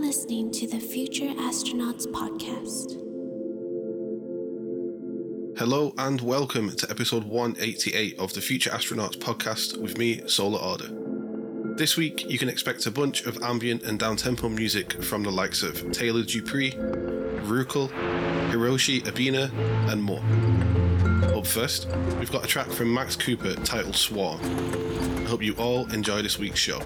listening to the Future Astronauts Podcast. Hello and welcome to episode 188 of the Future Astronauts podcast with me, Solar Order. This week, you can expect a bunch of ambient and downtempo music from the likes of Taylor Deupree, Rhucle, Hiroshi Abina, and more. Up first, we've got a track from Max Cooper titled Swarm. I hope you all enjoy this week's show.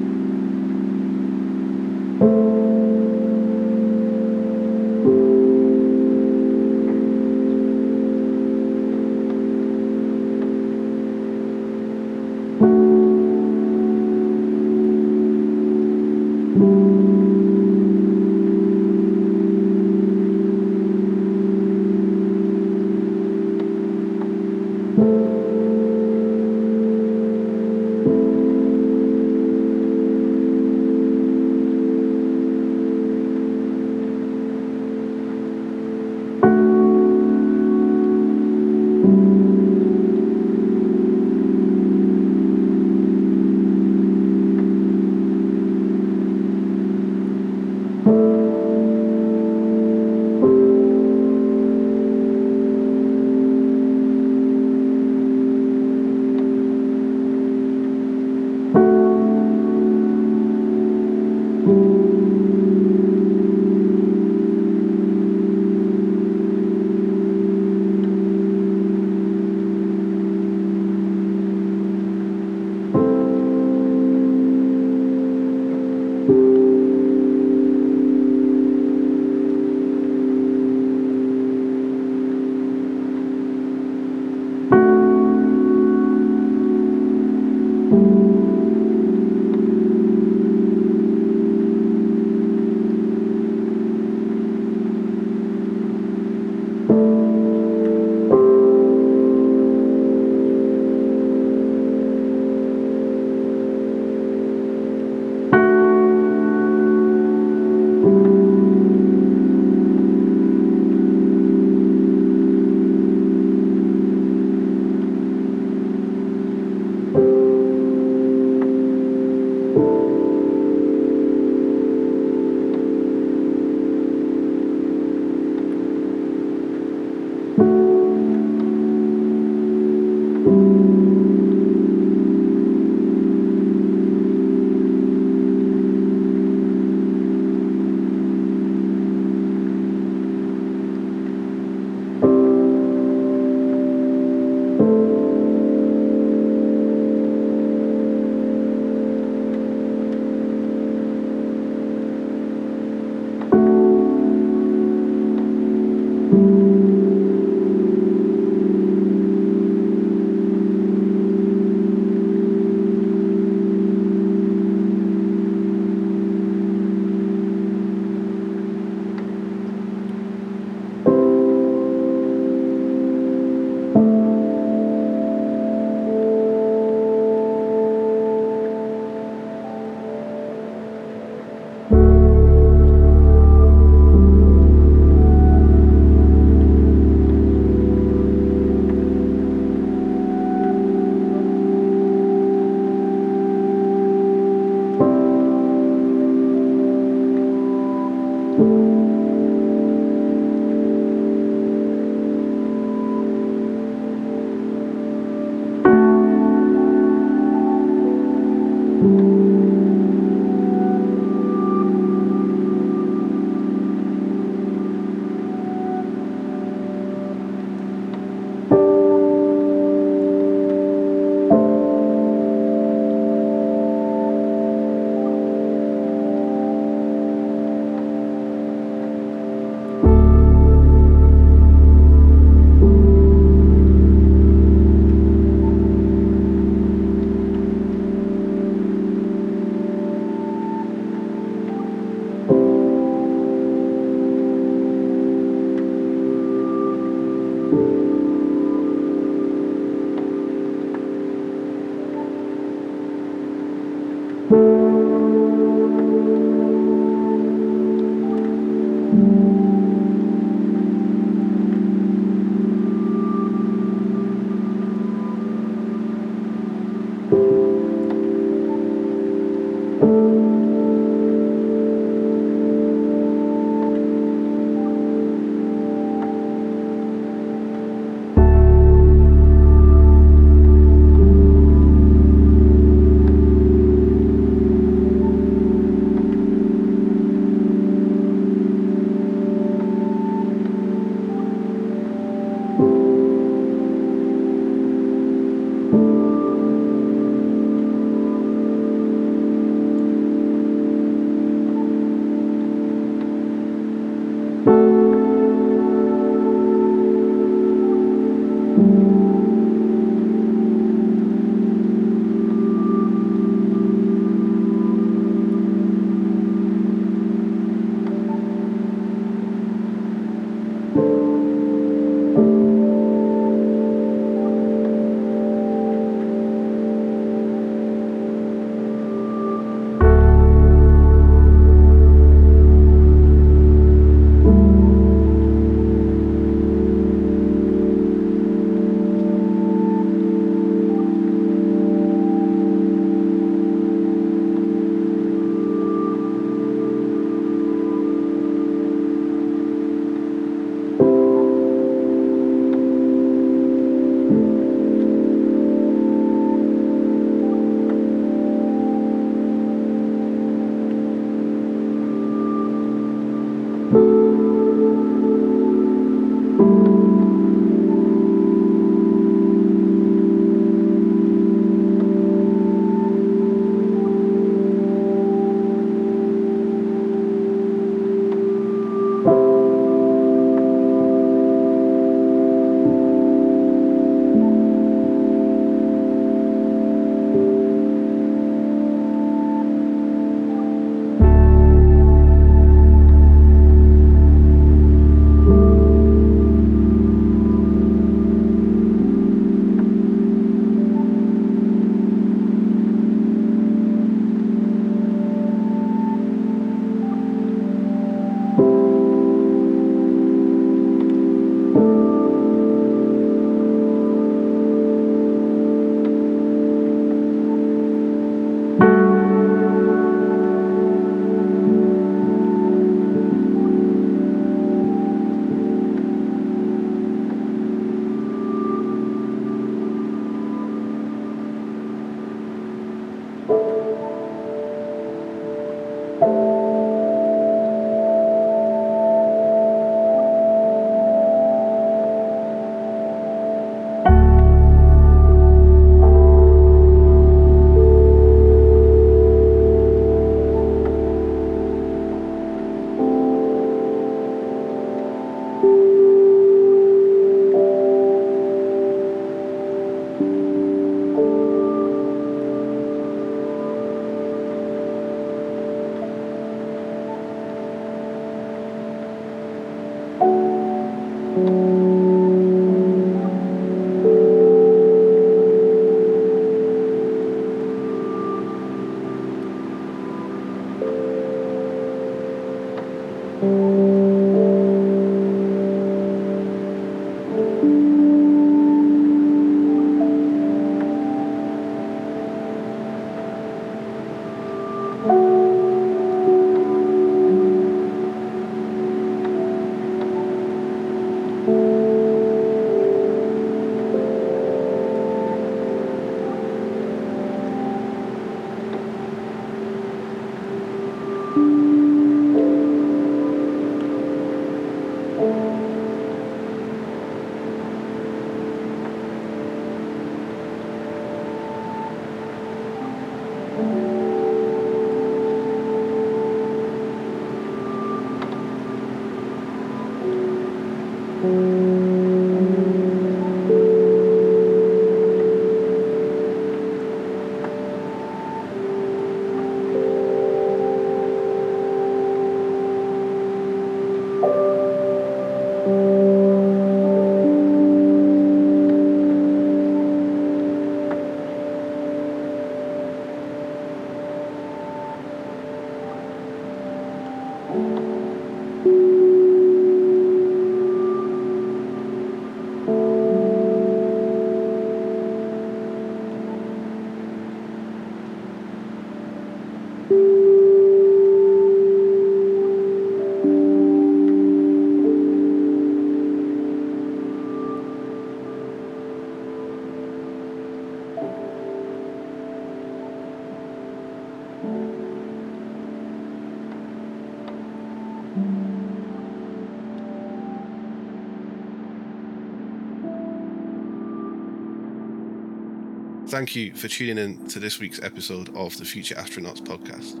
Thank you for tuning in to this week's episode of the Future Astronauts podcast.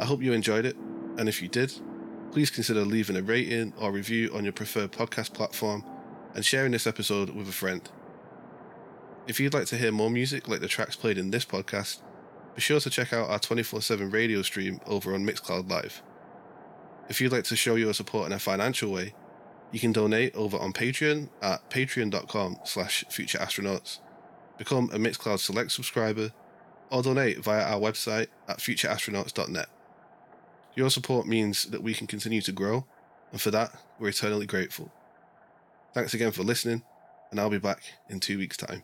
I hope you enjoyed it, and if you did, please consider leaving a rating or review on your preferred podcast platform and sharing this episode with a friend. If you'd like to hear more music like the tracks played in this podcast, be sure to check out our 24 7 radio stream over on Mixcloud Live. If you'd like to show your support in a financial way, you can donate over on Patreon at patreon.com slash futureastronauts become a Mixcloud Select subscriber, or donate via our website at futureastronauts.net. Your support means that we can continue to grow, and for that, we're eternally grateful. Thanks again for listening, and I'll be back in two weeks' time.